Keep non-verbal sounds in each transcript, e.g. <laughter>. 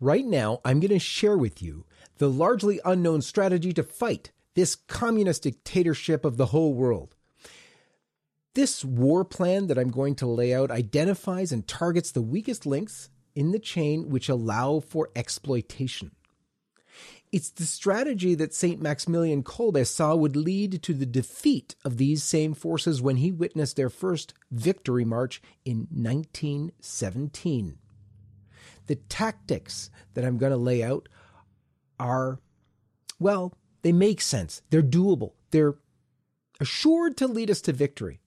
Right now, I'm going to share with you the largely unknown strategy to fight this communist dictatorship of the whole world. This war plan that I'm going to lay out identifies and targets the weakest links in the chain which allow for exploitation. It's the strategy that St. Maximilian Kolbe saw would lead to the defeat of these same forces when he witnessed their first victory march in 1917 the tactics that I'm going to lay out are, well, they make sense. They're doable. They're assured to lead us to victory.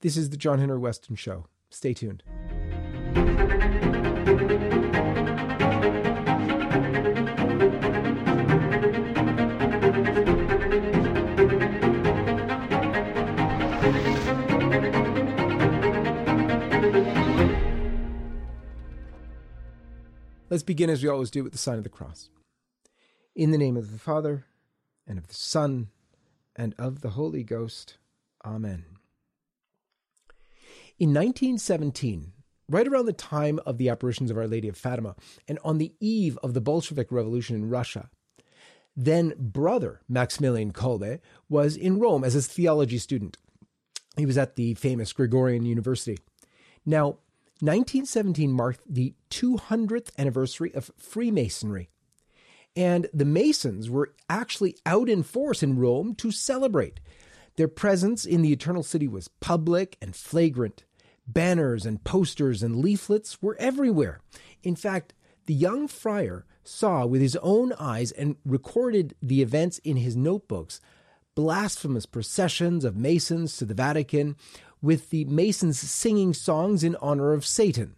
This is the John Henry Weston Show. Stay tuned. Let's begin as we always do with the sign of the cross. In the name of the Father, and of the Son, and of the Holy Ghost. Amen. In 1917, right around the time of the apparitions of Our Lady of Fatima, and on the eve of the Bolshevik Revolution in Russia, then brother Maximilian Kolbe was in Rome as a theology student. He was at the famous Gregorian University. Now, 1917 marked the 200th anniversary of Freemasonry. And the Masons were actually out in force in Rome to celebrate. Their presence in the Eternal City was public and flagrant. Banners and posters and leaflets were everywhere. In fact, the young friar saw with his own eyes and recorded the events in his notebooks blasphemous processions of Masons to the Vatican with the Masons singing songs in honor of Satan.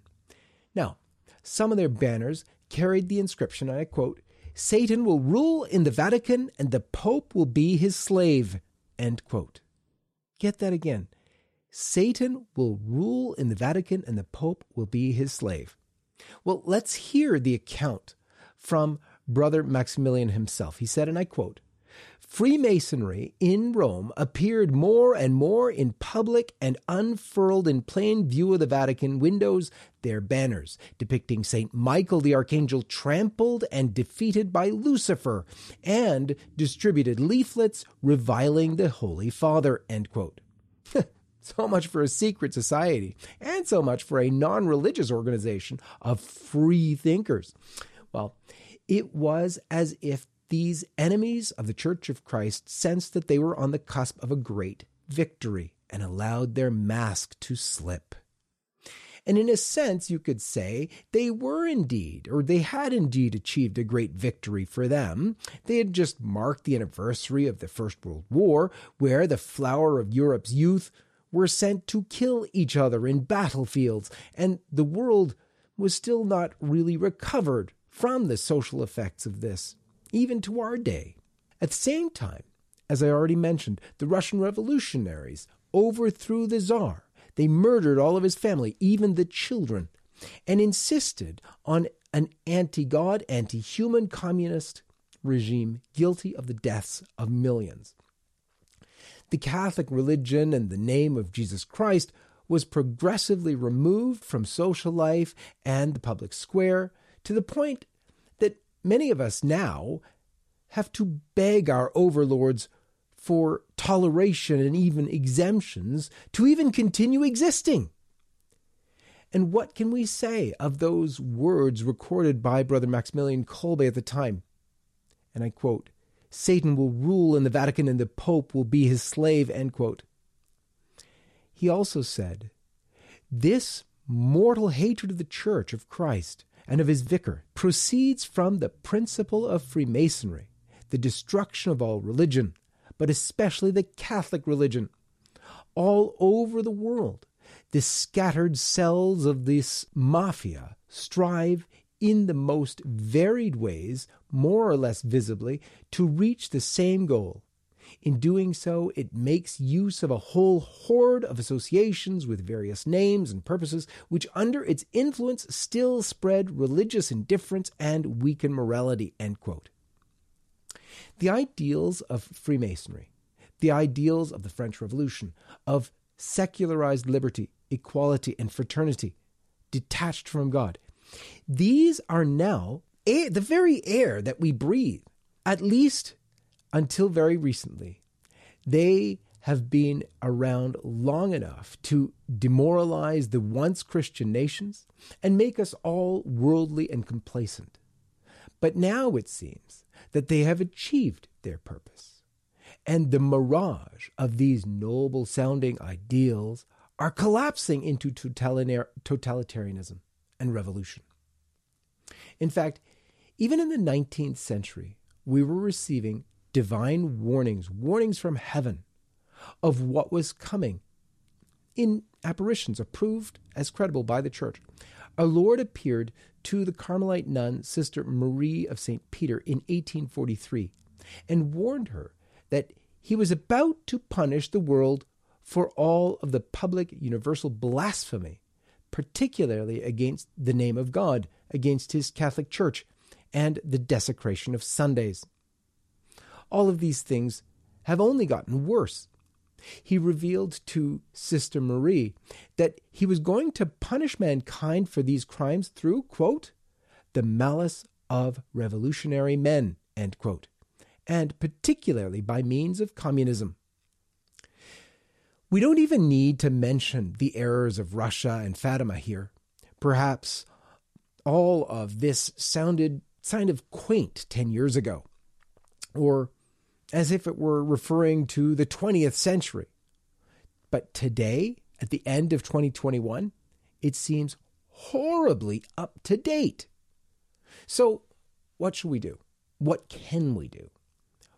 Now, some of their banners carried the inscription, and I quote, Satan will rule in the Vatican and the Pope will be his slave. End quote. Get that again. Satan will rule in the Vatican and the Pope will be his slave. Well, let's hear the account from Brother Maximilian himself. He said, and I quote, Freemasonry in Rome appeared more and more in public and unfurled in plain view of the Vatican windows their banners depicting St. Michael the Archangel trampled and defeated by Lucifer and distributed leaflets reviling the Holy Father. <laughs> so much for a secret society, and so much for a non religious organization of free thinkers. Well, it was as if these enemies of the Church of Christ sensed that they were on the cusp of a great victory and allowed their mask to slip. And in a sense, you could say they were indeed, or they had indeed achieved a great victory for them. They had just marked the anniversary of the First World War, where the flower of Europe's youth were sent to kill each other in battlefields, and the world was still not really recovered from the social effects of this even to our day. At the same time, as I already mentioned, the Russian revolutionaries overthrew the Tsar. They murdered all of his family, even the children, and insisted on an anti God, anti human communist regime guilty of the deaths of millions. The Catholic religion and the name of Jesus Christ was progressively removed from social life and the public square to the point many of us now have to beg our overlords for toleration and even exemptions to even continue existing. And what can we say of those words recorded by Brother Maximilian Kolbe at the time? And I quote, Satan will rule in the Vatican and the Pope will be his slave, end quote. He also said, This mortal hatred of the Church of Christ and of his vicar proceeds from the principle of Freemasonry, the destruction of all religion, but especially the Catholic religion. All over the world, the scattered cells of this mafia strive in the most varied ways, more or less visibly, to reach the same goal in doing so, it makes use of a whole horde of associations with various names and purposes, which under its influence still spread religious indifference and weaken morality. The ideals of Freemasonry, the ideals of the French Revolution, of secularized liberty, equality, and fraternity, detached from God, These are now the very air that we breathe, at least until very recently. They have been around long enough to demoralize the once Christian nations and make us all worldly and complacent. But now it seems that they have achieved their purpose, and the mirage of these noble sounding ideals are collapsing into totalitarianism and revolution. In fact, even in the 19th century, we were receiving divine warnings, warnings from heaven of what was coming in apparitions approved as credible by the church. Our Lord appeared to the Carmelite nun, Sister Marie of St. Peter, in 1843 and warned her that he was about to punish the world for all of the public universal blasphemy, particularly against the name of God, against his Catholic Church, and the desecration of Sundays. All of these things have only gotten worse he revealed to Sister Marie that he was going to punish mankind for these crimes through, quote, the malice of revolutionary men, end quote, and particularly by means of communism. We don't even need to mention the errors of Russia and Fatima here. Perhaps all of this sounded kind of quaint 10 years ago, or as if it were referring to the 20th century. But today, at the end of 2021, it seems horribly up to date. So, what should we do? What can we do?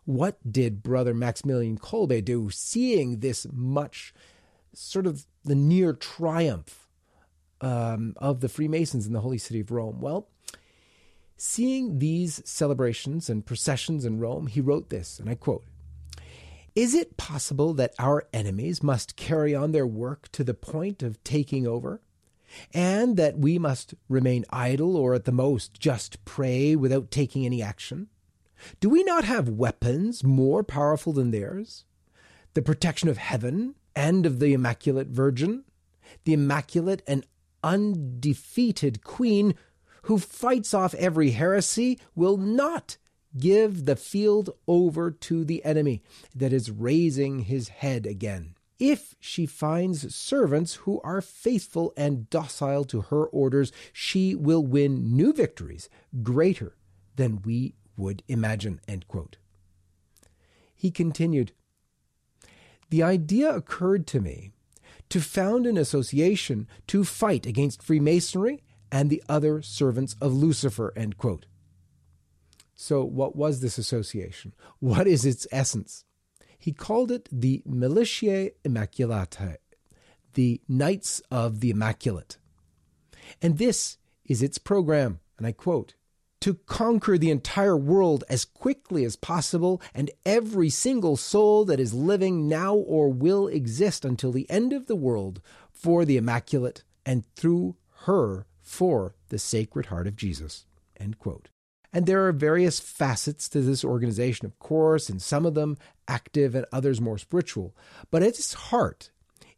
What did Brother Maximilian Kolbe do, seeing this much sort of the near triumph um, of the Freemasons in the holy city of Rome? Well, Seeing these celebrations and processions in Rome, he wrote this, and I quote Is it possible that our enemies must carry on their work to the point of taking over? And that we must remain idle or at the most just pray without taking any action? Do we not have weapons more powerful than theirs? The protection of heaven and of the Immaculate Virgin, the Immaculate and undefeated Queen who fights off every heresy will not give the field over to the enemy that is raising his head again. If she finds servants who are faithful and docile to her orders, she will win new victories greater than we would imagine. He continued, The idea occurred to me to found an association to fight against Freemasonry and the other servants of Lucifer. End quote. So, what was this association? What is its essence? He called it the Militiae Immaculatae, the Knights of the Immaculate. And this is its program, and I quote to conquer the entire world as quickly as possible, and every single soul that is living now or will exist until the end of the world for the Immaculate, and through her for the Sacred Heart of Jesus. End quote. And there are various facets to this organization, of course, and some of them active and others more spiritual. But at its heart,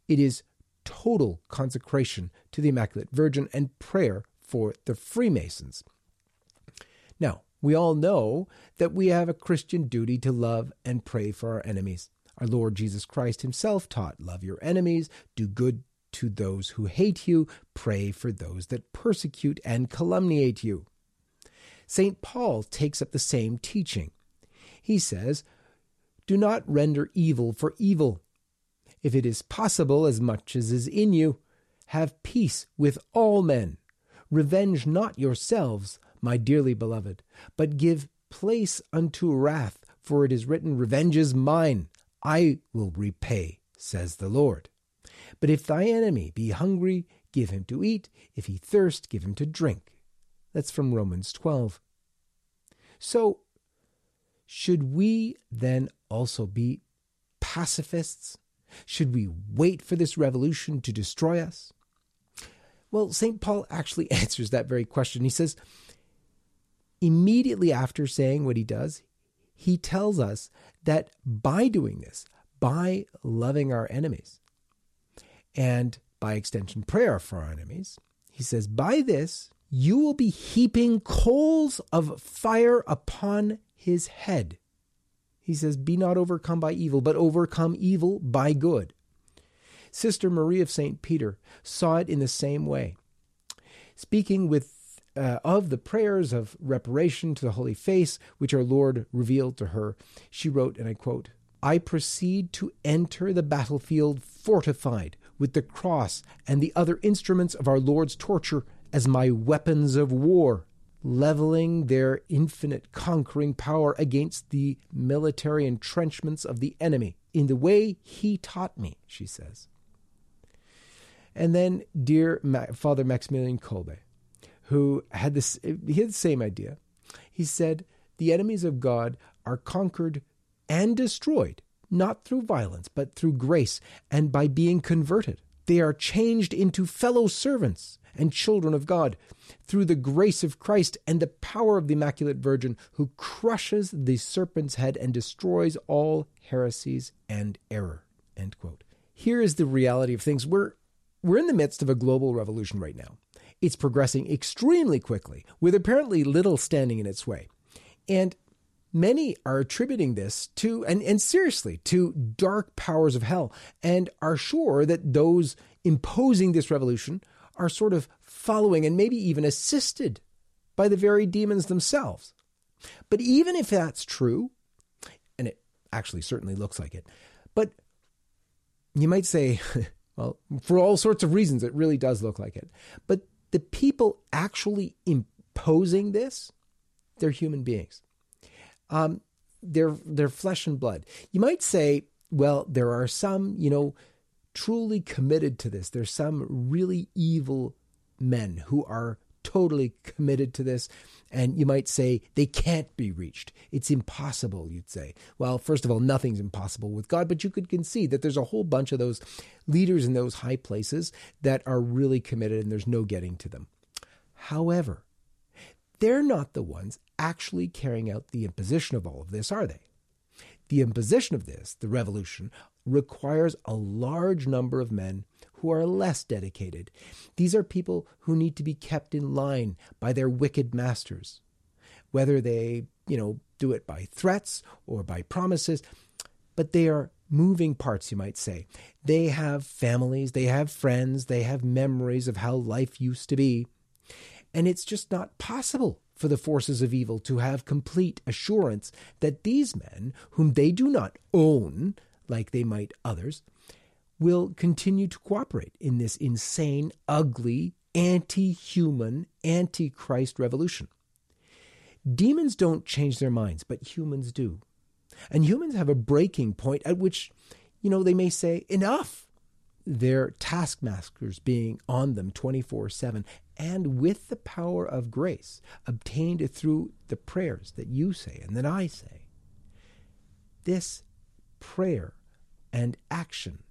it is total consecration to the Immaculate Virgin and prayer for the Freemasons. Now, we all know that we have a Christian duty to love and pray for our enemies. Our Lord Jesus Christ himself taught, Love your enemies, do good to those who hate you, pray for those that persecute and calumniate you. St. Paul takes up the same teaching. He says, Do not render evil for evil. If it is possible, as much as is in you, have peace with all men. Revenge not yourselves, my dearly beloved, but give place unto wrath, for it is written, Revenge is mine, I will repay, says the Lord. But if thy enemy be hungry, give him to eat. If he thirst, give him to drink. That's from Romans 12. So, should we then also be pacifists? Should we wait for this revolution to destroy us? Well, St. Paul actually <laughs> answers that very question. He says, immediately after saying what he does, he tells us that by doing this, by loving our enemies, and by extension, prayer for our enemies. He says, By this you will be heaping coals of fire upon his head. He says, Be not overcome by evil, but overcome evil by good. Sister Marie of St. Peter saw it in the same way. Speaking with uh, of the prayers of reparation to the Holy Face, which our Lord revealed to her, she wrote, and I quote, I proceed to enter the battlefield fortified with the cross and the other instruments of our Lord's torture as my weapons of war, leveling their infinite conquering power against the military entrenchments of the enemy in the way he taught me, she says. And then, dear Father Maximilian Kolbe, who had this, he had the same idea. He said, The enemies of God are conquered and destroyed, not through violence, but through grace and by being converted. They are changed into fellow servants and children of God through the grace of Christ and the power of the Immaculate Virgin, who crushes the serpent's head and destroys all heresies and error. Here is the reality of things. We're, we're in the midst of a global revolution right now. It's progressing extremely quickly, with apparently little standing in its way. And many are attributing this to, and, and seriously, to dark powers of hell, and are sure that those imposing this revolution are sort of following and maybe even assisted by the very demons themselves. But even if that's true, and it actually certainly looks like it, but you might say, <laughs> well, for all sorts of reasons, it really does look like it. But the people actually imposing this, they're human beings. Um, they're they're flesh and blood. You might say, well, there are some, you know, truly committed to this. There's some really evil men who are totally committed to this. And you might say they can't be reached. It's impossible, you'd say. Well, first of all, nothing's impossible with God, but you could concede that there's a whole bunch of those leaders in those high places that are really committed and there's no getting to them. However, they're not the ones actually carrying out the imposition of all of this, are they? The imposition of this, the revolution, requires a large number of men who are less dedicated. These are people who need to be kept in line by their wicked masters, whether they, you know, do it by threats or by promises, but they are moving parts, you might say. They have families, they have friends, they have memories of how life used to be. And it's just not possible for the forces of evil to have complete assurance that these men, whom they do not own like they might others, will continue to cooperate in this insane, ugly, anti human, anti Christ revolution. Demons don't change their minds, but humans do. And humans have a breaking point at which, you know, they may say, enough. Their taskmasters being on them 24 7, and with the power of grace obtained through the prayers that you say and that I say. This prayer and action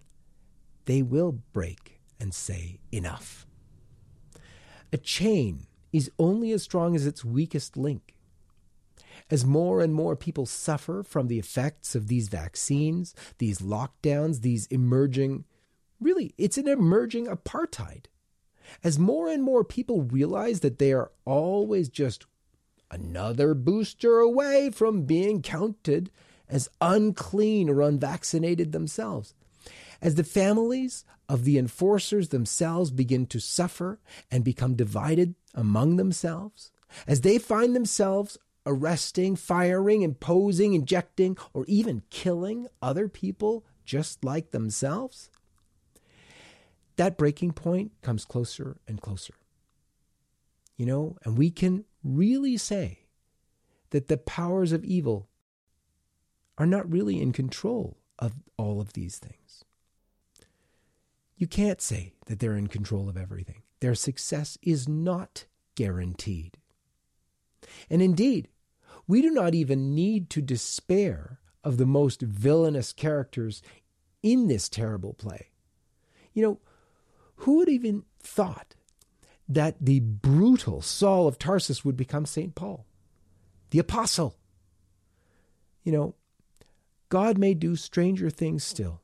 they will break and say, Enough. A chain is only as strong as its weakest link. As more and more people suffer from the effects of these vaccines, these lockdowns, these emerging, really, it's an emerging apartheid. As more and more people realize that they are always just another booster away from being counted as unclean or unvaccinated themselves, as the families of the enforcers themselves begin to suffer and become divided among themselves, as they find themselves arresting, firing, imposing, injecting, or even killing other people just like themselves, that breaking point comes closer and closer. You know, and we can really say that the powers of evil are not really in control of all of these things. You can't say that they're in control of everything. Their success is not guaranteed. And indeed, we do not even need to despair of the most villainous characters in this terrible play. You know, who would even thought that the brutal Saul of Tarsus would become St. Paul, the apostle? You know, God may do stranger things still.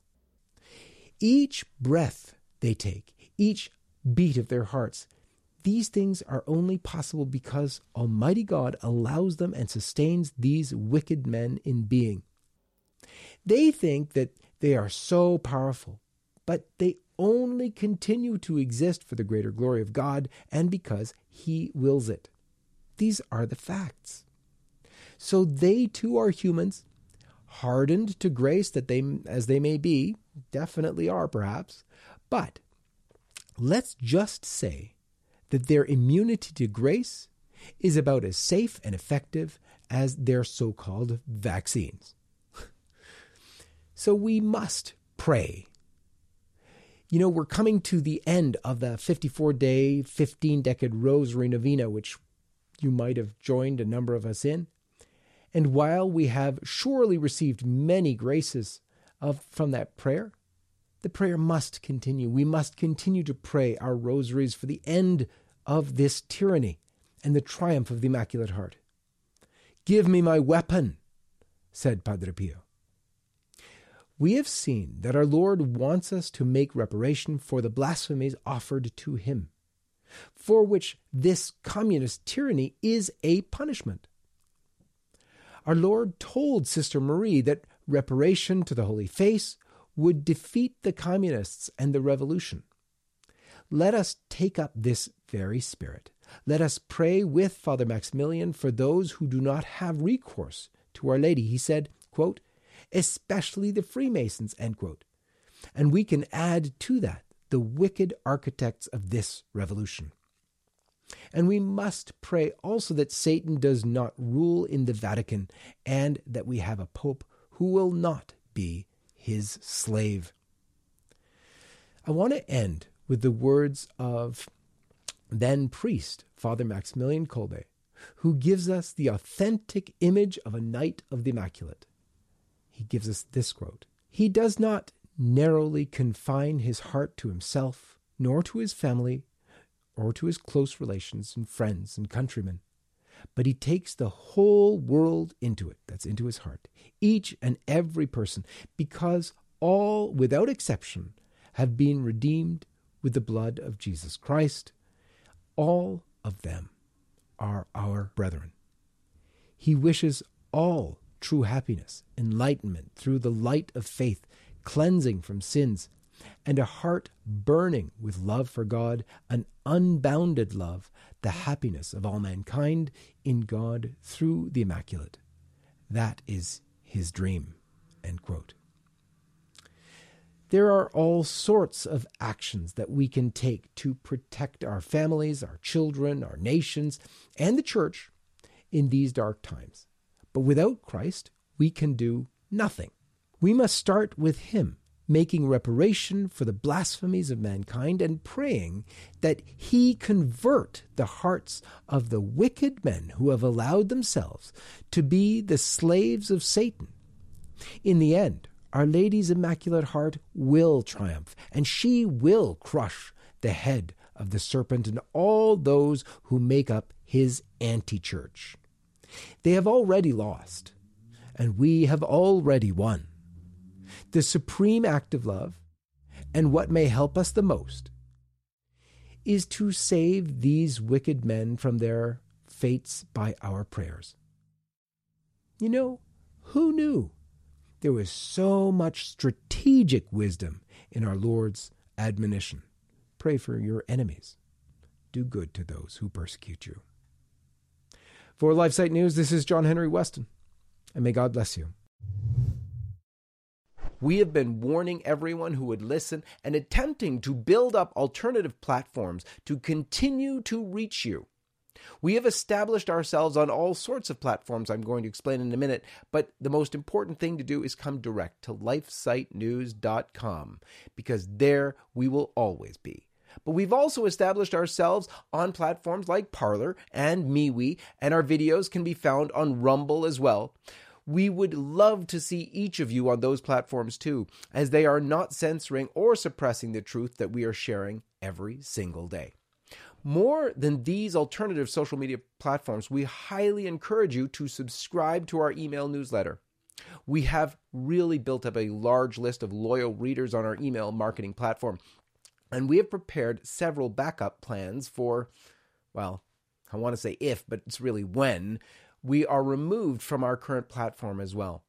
Each breath they take, each beat of their hearts, These things are only possible because Almighty God allows them and sustains these wicked men in being. They think that they are so powerful, but they only continue to exist for the greater glory of God and because He wills it. These are the facts. So they too are humans, hardened to grace that they as they may be, definitely are perhaps, but let's just say that their immunity to grace is about as safe and effective as their so-called vaccines. <laughs> so we must pray you know, we're coming to the end of the 54 day, 15 decade Rosary Novena, which you might have joined a number of us in. And while we have surely received many graces of, from that prayer, the prayer must continue. We must continue to pray our rosaries for the end of this tyranny and the triumph of the Immaculate Heart. Give me my weapon, said Padre Pio. We have seen that our Lord wants us to make reparation for the blasphemies offered to him, for which this communist tyranny is a punishment. Our Lord told Sister Marie that reparation to the Holy Face would defeat the communists and the revolution. Let us take up this very spirit. Let us pray with Father Maximilian for those who do not have recourse to Our Lady. He said, quote, especially the Freemasons, end quote. And we can add to that the wicked architects of this revolution. And we must pray also that Satan does not rule in the Vatican and that we have a pope who will not be his slave. I want to end with the words of then priest Father Maximilian Kolbe, who gives us the authentic image of a Knight of the Immaculate he gives us this quote He does not narrowly confine his heart to himself, nor to his family, or to his close relations and friends and countrymen, but he takes the whole world into it. That's into his heart, each and every person, because all, without exception, have been redeemed with the blood of Jesus Christ. All of them are our brethren. He wishes all true happiness, enlightenment through the light of faith, cleansing from sins, and a heart burning with love for God, an unbounded love, the happiness of all mankind in God through the Immaculate. That is his dream. There are all sorts of actions that we can take to protect our families, our children, our nations, and the church in these dark times. But without Christ, we can do nothing. We must start with Him, making reparation for the blasphemies of mankind and praying that He convert the hearts of the wicked men who have allowed themselves to be the slaves of Satan. In the end, Our Lady's Immaculate Heart will triumph, and she will crush the head of the serpent and all those who make up his anti church. They have already lost, and we have already won. The supreme act of love, and what may help us the most, is to save these wicked men from their fates by our prayers. You know, who knew there was so much strategic wisdom in our Lord's admonition? Pray for your enemies. Do good to those who persecute you. For LifeSite News, this is John Henry Weston, and may God bless you. We have been warning everyone who would listen and attempting to build up alternative platforms to continue to reach you. We have established ourselves on all sorts of platforms I'm going to explain in a minute, but the most important thing to do is come direct to lifesitenews.com because there we will always be. But we've also established ourselves on platforms like Parler and MeWe, and our videos can be found on Rumble as well. We would love to see each of you on those platforms too, as they are not censoring or suppressing the truth that we are sharing every single day. More than these alternative social media platforms, we highly encourage you to subscribe to our email newsletter. We have really built up a large list of loyal readers on our email marketing platform, and we have prepared several backup plans for well, I want to say if, but it's really when, we are removed from our current platform as well.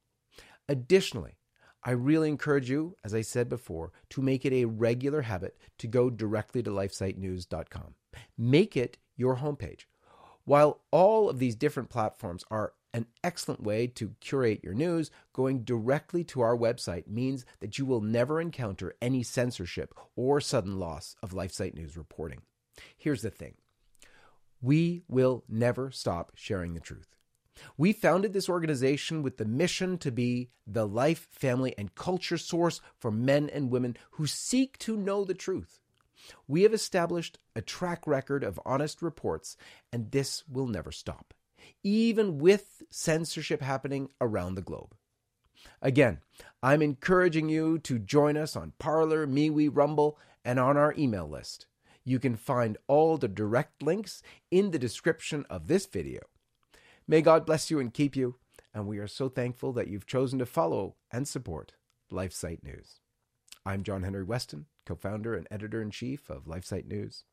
Additionally, I really encourage you, as I said before, to make it a regular habit to go directly to lifesitenews.com. Make it your homepage. While all of these different platforms are an excellent way to curate your news, going directly to our website means that you will never encounter any censorship or sudden loss of LifeSite News reporting. Here's the thing we will never stop sharing the truth. We founded this organization with the mission to be the life, family, and culture source for men and women who seek to know the truth. We have established a track record of honest reports, and this will never stop, even with censorship happening around the globe. Again, I'm encouraging you to join us on Parler, MeWe, Rumble, and on our email list. You can find all the direct links in the description of this video. May God bless you and keep you, and we are so thankful that you've chosen to follow and support LifeSite News. I'm John Henry Weston, co founder and editor in chief of LifeSite News.